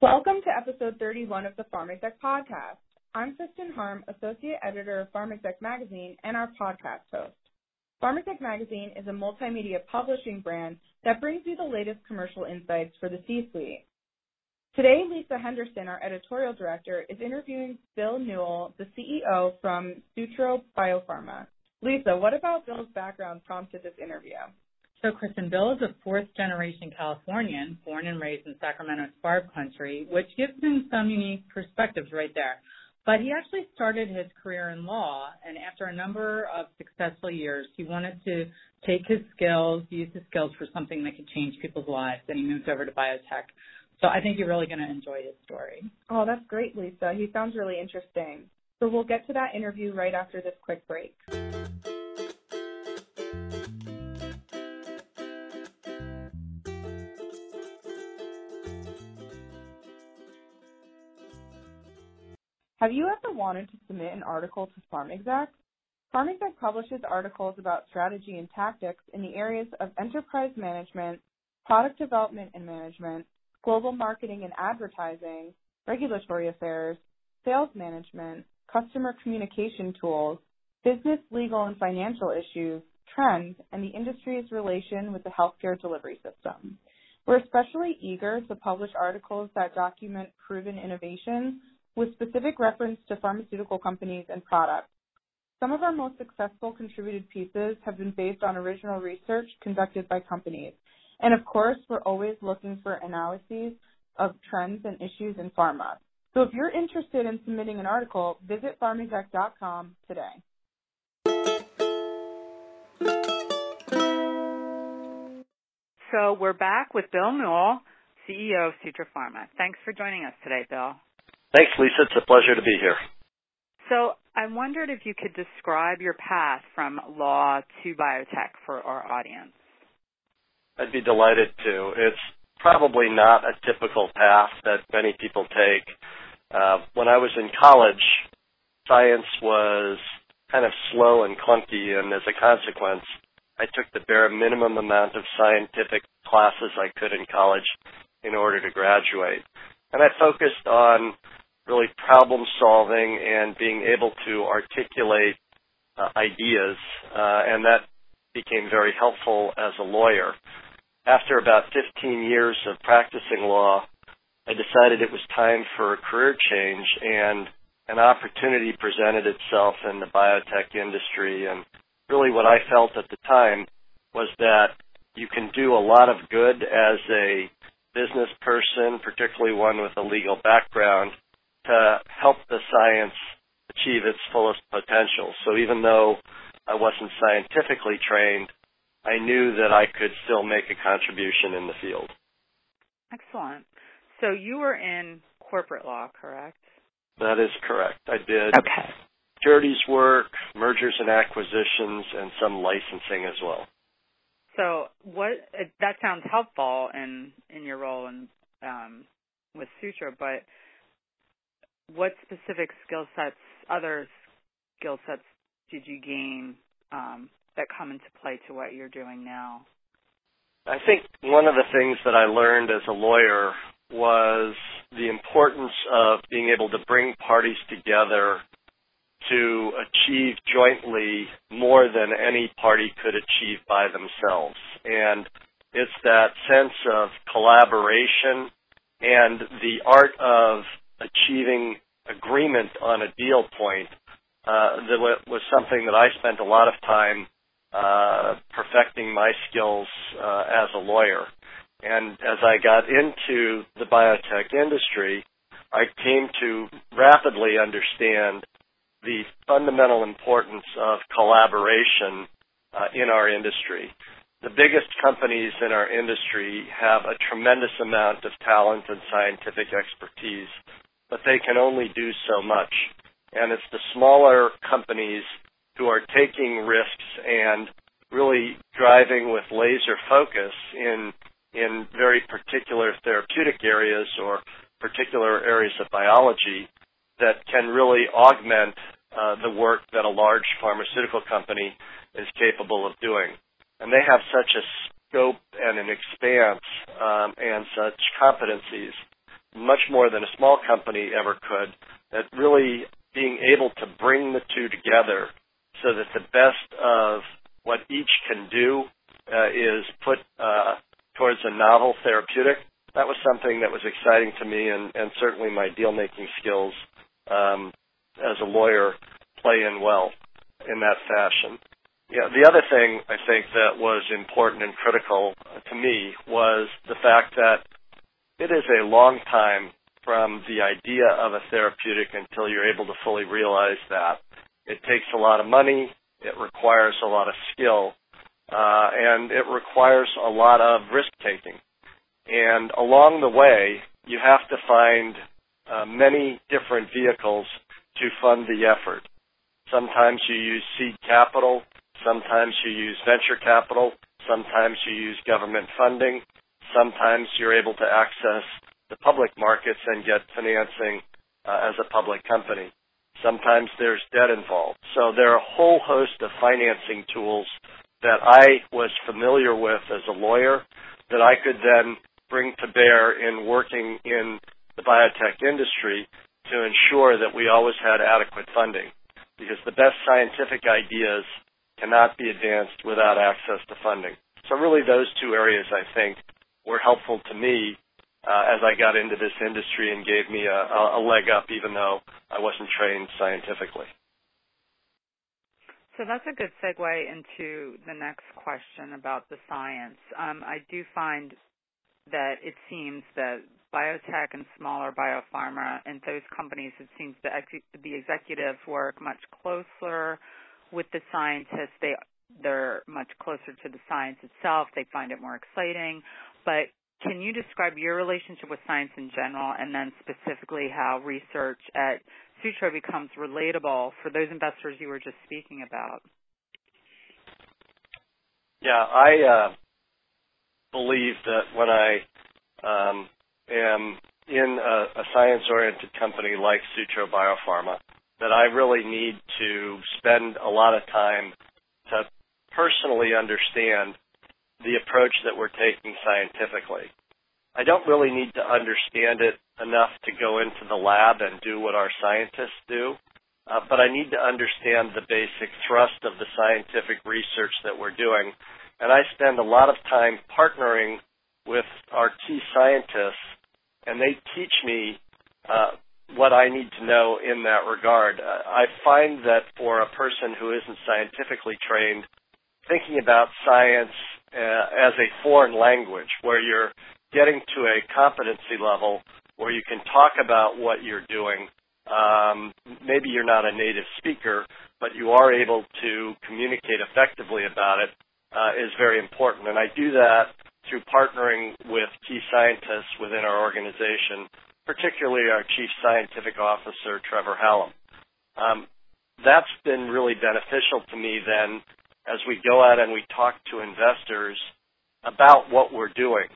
Welcome to episode 31 of the Pharmexec podcast. I'm Kristen Harm, Associate Editor of Pharmexec Magazine and our podcast host. Pharmexec Magazine is a multimedia publishing brand that brings you the latest commercial insights for the C-suite. Today, Lisa Henderson, our editorial director, is interviewing Bill Newell, the CEO from Sutro Biopharma. Lisa, what about Bill's background prompted this interview? So Kristen Bill is a fourth generation Californian, born and raised in Sacramento's Barb Country, which gives him some unique perspectives right there. But he actually started his career in law, and after a number of successful years, he wanted to take his skills, use his skills for something that could change people's lives, and he moved over to biotech. So I think you're really going to enjoy his story. Oh, that's great, Lisa. He sounds really interesting. So we'll get to that interview right after this quick break. Have you ever wanted to submit an article to PharmExec? PharmExec publishes articles about strategy and tactics in the areas of enterprise management, product development and management, global marketing and advertising, regulatory affairs, sales management, customer communication tools, business, legal, and financial issues, trends, and the industry's relation with the healthcare delivery system. We're especially eager to publish articles that document proven innovations with specific reference to pharmaceutical companies and products. Some of our most successful contributed pieces have been based on original research conducted by companies. And of course, we're always looking for analyses of trends and issues in pharma. So if you're interested in submitting an article, visit pharmexec.com today. So we're back with Bill Newell, CEO of Sutro Pharma. Thanks for joining us today, Bill. Thanks, Lisa. It's a pleasure to be here. So I wondered if you could describe your path from law to biotech for our audience. I'd be delighted to. It's probably not a typical path that many people take. Uh, when I was in college, science was kind of slow and clunky, and as a consequence, I took the bare minimum amount of scientific classes I could in college in order to graduate. And I focused on really problem solving and being able to articulate uh, ideas, uh, and that became very helpful as a lawyer. After about 15 years of practicing law, I decided it was time for a career change, and an opportunity presented itself in the biotech industry. And really, what I felt at the time was that you can do a lot of good as a business person, particularly one with a legal background, to help the science achieve its fullest potential. So even though I wasn't scientifically trained, I knew that I could still make a contribution in the field. Excellent. So you were in corporate law, correct? That is correct. I did okay. securities work, mergers and acquisitions, and some licensing as well. So what that sounds helpful in in your role in um, with Sutro, but what specific skill sets, other skill sets, did you gain um, that come into play to what you're doing now? I think one of the things that I learned as a lawyer was the importance of being able to bring parties together to achieve jointly more than any party could achieve by themselves. And it's that sense of collaboration and the art of achieving agreement on a deal point uh, that was something that I spent a lot of time uh, perfecting my skills uh, as a lawyer. And as I got into the biotech industry, I came to rapidly understand the fundamental importance of collaboration uh, in our industry. The biggest companies in our industry have a tremendous amount of talent and scientific expertise but they can only do so much. And it's the smaller companies who are taking risks and really driving with laser focus in in very particular therapeutic areas or particular areas of biology that can really augment uh, the work that a large pharmaceutical company is capable of doing. And they have such a scope and an expanse um, and such competencies much more than a small company ever could, that really being able to bring the two together so that the best of what each can do uh, is put uh, towards a novel therapeutic. That was something that was exciting to me, and, and certainly my deal making skills um, as a lawyer play in well in that fashion. Yeah, the other thing I think that was important and critical to me was the fact that it is a long time from the idea of a therapeutic until you're able to fully realize that. It takes a lot of money, it requires a lot of skill, uh, and it requires a lot of risk taking. And along the way, you have to find uh, many different vehicles to fund the effort. Sometimes you use seed capital, sometimes you use venture capital, sometimes you use government funding, sometimes you're able to access the public markets and get financing uh, as a public company. Sometimes there's debt involved. So there are a whole host of financing tools that I was familiar with as a lawyer that I could then bring to bear in working in the biotech industry to ensure that we always had adequate funding. Because the best scientific ideas cannot be advanced without access to funding. So really those two areas I think were helpful to me uh, as I got into this industry and gave me a, a leg up even though I wasn't trained scientifically. So that's a good segue into the next question about the science. Um, I do find that it seems that biotech and smaller biopharma and those companies, it seems that the executives work much closer with the scientists. They they're much closer to the science itself. They find it more exciting. But can you describe your relationship with science in general and then specifically how research at Sutro becomes relatable for those investors you were just speaking about? Yeah, I uh, believe that when I um, am in a, a science-oriented company like Sutro Biopharma, that I really need to spend a lot of time personally understand the approach that we're taking scientifically. I don't really need to understand it enough to go into the lab and do what our scientists do, uh, but I need to understand the basic thrust of the scientific research that we're doing. And I spend a lot of time partnering with our key scientists, and they teach me uh, what I need to know in that regard. Uh, I find that for a person who isn't scientifically trained, thinking about science uh, as a foreign language, where you're getting to a competency level where you can talk about what you're doing. Um, maybe you're not a native speaker, but you are able to communicate effectively about it. Uh, is very important. And I do that through partnering with key scientists within our organization, particularly our Chief Scientific Officer, Trevor Hallam. Um, that's been really beneficial to me then as we go out and we talk to investors about what we're doing.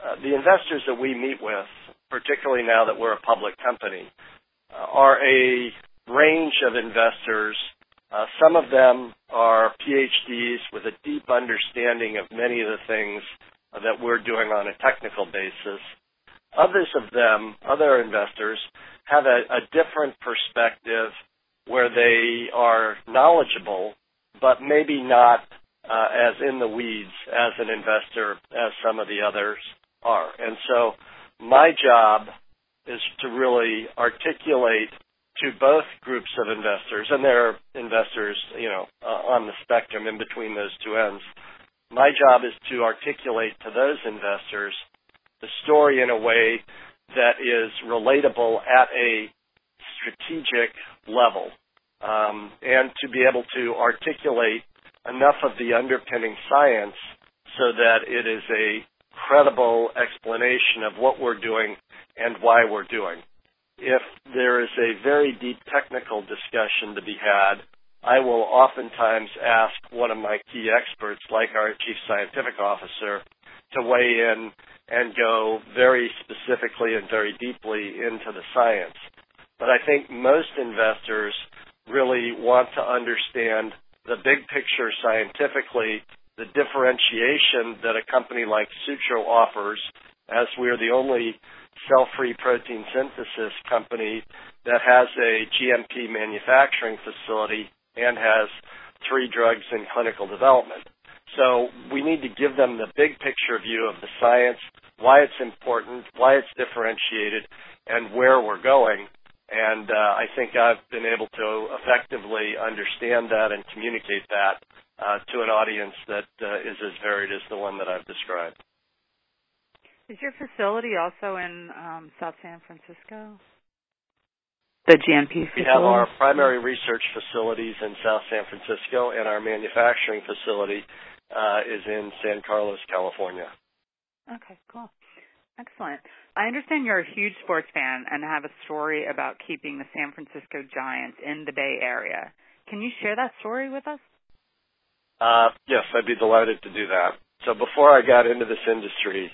Uh, the investors that we meet with, particularly now that we're a public company, uh, are a range of investors. Uh, some of them are PhDs with a deep understanding of many of the things that we're doing on a technical basis. Others of them, other investors, have a, a different perspective where they are knowledgeable, but maybe not uh, as in the weeds as an investor as some of the others are. And so my job is to really articulate to both groups of investors, and there are investors, you know, uh, on the spectrum in between those two ends. My job is to articulate to those investors the story in a way that is relatable at a strategic level, um, and to be able to articulate enough of the underpinning science so that it is a credible explanation of what we're doing and why we're doing. If there is a very deep technical discussion to be had, I will oftentimes ask one of my key experts, like our chief scientific officer, to weigh in and go very specifically and very deeply into the science. But I think most investors really want to understand the big picture scientifically the differentiation that a company like Sutro offers, as we're the only cell-free protein synthesis company that has a GMP manufacturing facility and has three drugs in clinical development. So we need to give them the big picture view of the science, why it's important, why it's differentiated, and where we're going. And uh, I think I've been able to effectively understand that and communicate that uh, to an audience that uh, is as varied as the one that I've described. Is your facility also in um, South San Francisco? The GMP facility? We have our primary research facilities in South San Francisco, and our manufacturing facility uh, is in San Carlos, California. Okay, cool. Excellent. I understand you're a huge sports fan and have a story about keeping the San Francisco Giants in the Bay Area. Can you share that story with us? Uh, yes, I'd be delighted to do that. So before I got into this industry,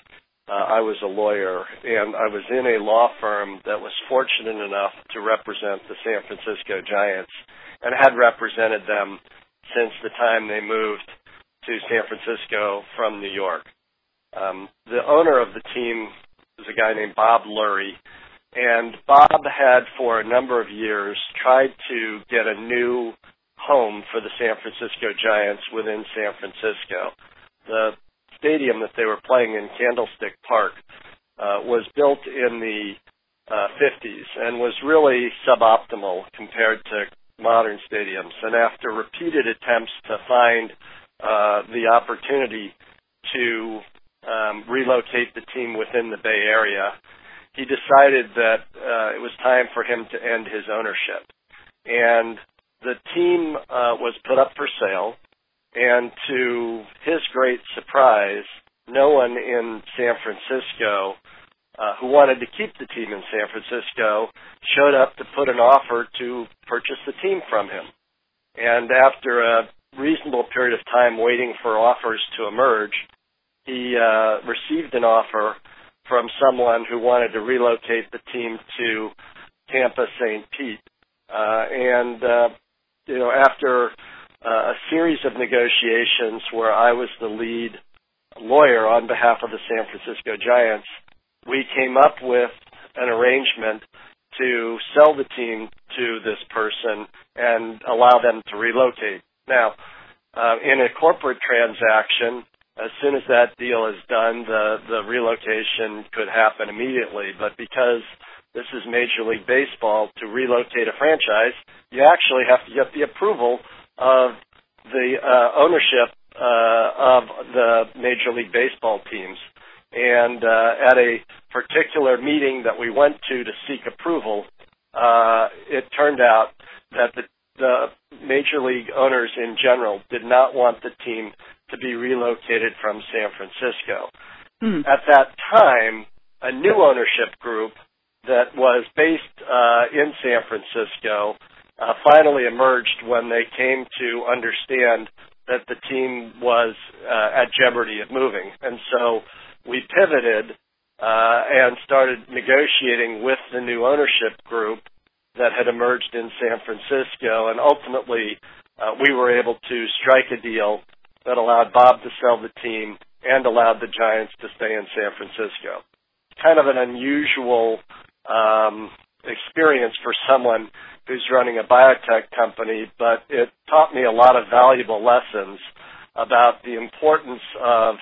uh, I was a lawyer and I was in a law firm that was fortunate enough to represent the San Francisco Giants and had represented them since the time they moved to San Francisco from New York. Um, the owner of the team was a guy named Bob Lurie, and Bob had for a number of years tried to get a new home for the San Francisco Giants within San Francisco. The stadium that they were playing in, Candlestick Park, uh, was built in the uh, 50s and was really suboptimal compared to modern stadiums. And after repeated attempts to find uh, the opportunity to um, relocate the team within the Bay Area, he decided that uh, it was time for him to end his ownership. And the team uh, was put up for sale, and to his great surprise, no one in San Francisco uh, who wanted to keep the team in San Francisco showed up to put an offer to purchase the team from him. And after a reasonable period of time waiting for offers to emerge, he uh, received an offer from someone who wanted to relocate the team to Tampa St. Pete. Uh, and uh, you know, after uh, a series of negotiations where I was the lead lawyer on behalf of the San Francisco Giants, we came up with an arrangement to sell the team to this person and allow them to relocate. Now, uh, in a corporate transaction, as soon as that deal is done, the, the relocation could happen immediately. But because this is Major League Baseball, to relocate a franchise, you actually have to get the approval of the uh, ownership uh, of the Major League Baseball teams. And uh, at a particular meeting that we went to to seek approval, uh, it turned out that the, the Major League owners in general did not want the team to be relocated from San Francisco. Hmm. At that time, a new ownership group that was based uh, in San Francisco uh, finally emerged when they came to understand that the team was uh, at jeopardy of moving. And so we pivoted uh, and started negotiating with the new ownership group that had emerged in San Francisco. And ultimately, uh, we were able to strike a deal that allowed Bob to sell the team and allowed the Giants to stay in San Francisco. Kind of an unusual um, experience for someone who's running a biotech company, but it taught me a lot of valuable lessons about the importance of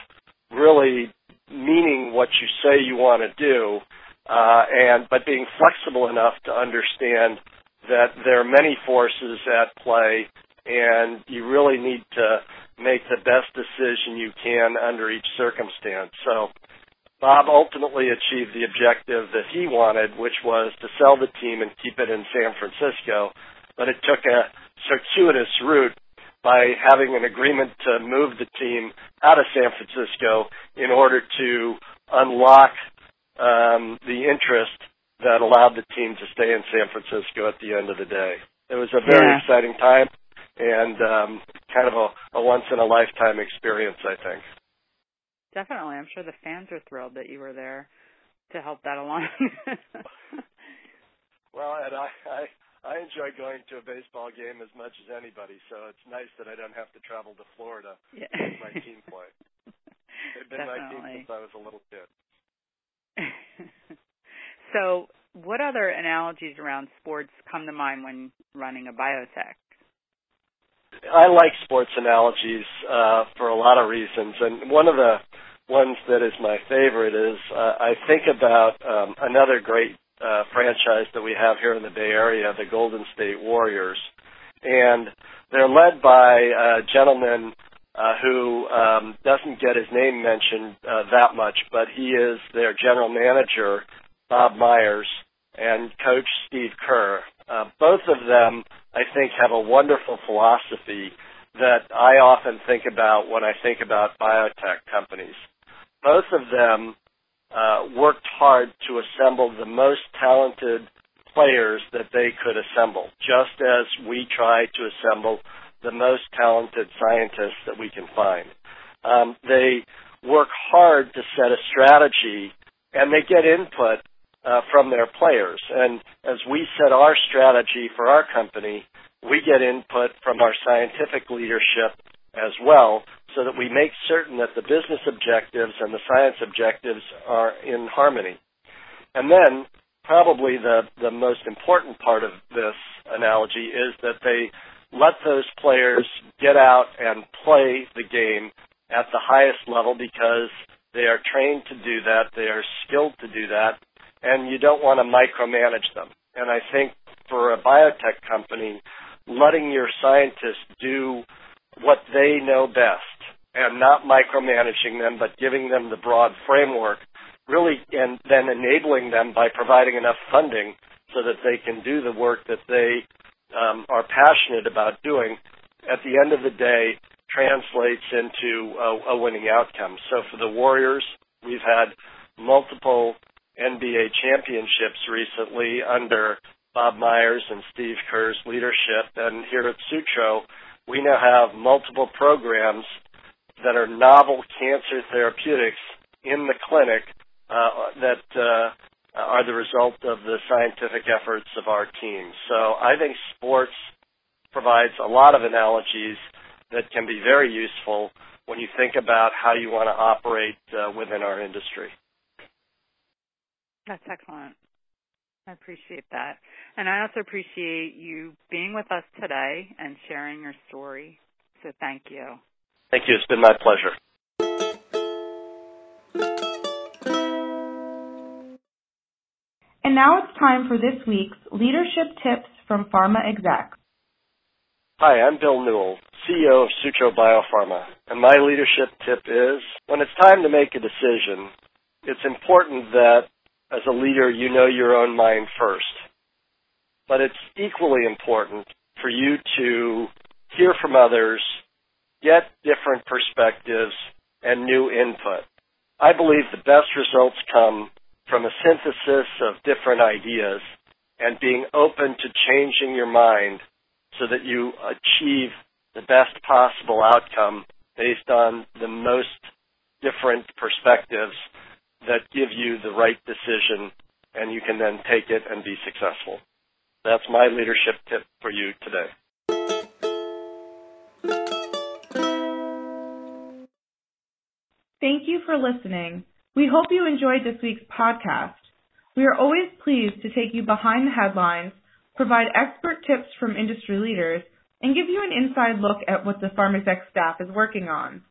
really meaning what you say you want to do, uh, and but being flexible enough to understand that there are many forces at play, and you really need to make the best decision you can under each circumstance. So Bob ultimately achieved the objective that he wanted, which was to sell the team and keep it in San Francisco. But it took a circuitous route by having an agreement to move the team out of San Francisco in order to unlock um, the interest that allowed the team to stay in San Francisco at the end of the day. It was a very yeah. exciting time and um, kind of a, a once in a lifetime experience, I think. Definitely. I'm sure the fans are thrilled that you were there to help that along. well, and I, I I enjoy going to a baseball game as much as anybody, so it's nice that I don't have to travel to Florida yeah. to my team play. They've been Definitely. my team since I was a little kid. So, what other analogies around sports come to mind when running a biotech? I like sports analogies uh, for a lot of reasons, and one of the ones that is my favorite is uh, I think about um, another great uh, franchise that we have here in the Bay Area, the Golden State Warriors, and they're led by a gentleman uh, who um, doesn't get his name mentioned uh, that much, but he is their general manager, Bob Myers, and coach Steve Kerr. Uh, both of them, I think, have a wonderful philosophy that I often think about when I think about biotech companies. Both of them uh, worked hard to assemble the most talented players that they could assemble, just as we try to assemble the most talented scientists that we can find. Um, they work hard to set a strategy and they get input uh, from their players. And as we set our strategy for our company, we get input from our scientific leadership as well so that we make certain that the business objectives and the science objectives are in harmony. And then probably the, the most important part of this analogy is that they let those players get out and play the game at the highest level because they are trained to do that, they are skilled to do that, and you don't want to micromanage them. And I think for a biotech company, letting your scientists do what they know best and not micromanaging them, but giving them the broad framework, really, and then enabling them by providing enough funding so that they can do the work that they um, are passionate about doing, at the end of the day, translates into a, a winning outcome. So for the Warriors, we've had multiple NBA championships recently under Bob Myers and Steve Kerr's leadership. And here at Sutro, we now have multiple programs that are novel cancer therapeutics in the clinic uh, that uh, are the result of the scientific efforts of our team. So I think sports provides a lot of analogies that can be very useful when you think about how you want to operate uh, within our industry. That's excellent. I appreciate that. And I also appreciate you being with us today and sharing your story. So thank you. Thank you. It's been my pleasure. And now it's time for this week's leadership tips from Pharma Exec. Hi, I'm Bill Newell, CEO of Sutro Biopharma, and my leadership tip is when it's time to make a decision, it's important that as a leader, you know your own mind first. But it's equally important for you to hear from others, get different perspectives, and new input. I believe the best results come from a synthesis of different ideas and being open to changing your mind so that you achieve the best possible outcome based on the most different perspectives that give you the right decision and you can then take it and be successful. That's my leadership tip for you today. Thank you for listening. We hope you enjoyed this week's podcast. We are always pleased to take you behind the headlines, provide expert tips from industry leaders, and give you an inside look at what the PharmExec staff is working on.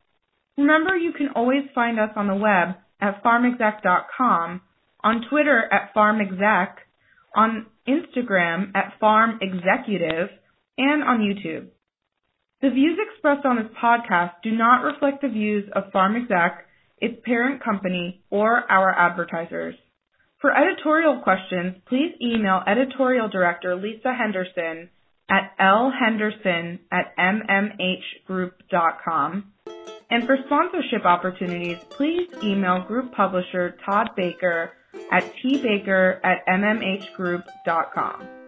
Remember, you can always find us on the web at pharmexec.com, on Twitter at pharmexec, on Instagram at pharmexecutive, and on YouTube. The views expressed on this podcast do not reflect the views of PharmExec, its parent company, or our advertisers. For editorial questions, please email editorial director Lisa Henderson at lhenderson at mmhgroup.com and for sponsorship opportunities, please email group publisher Todd Baker at tbaker at mmhgroup.com.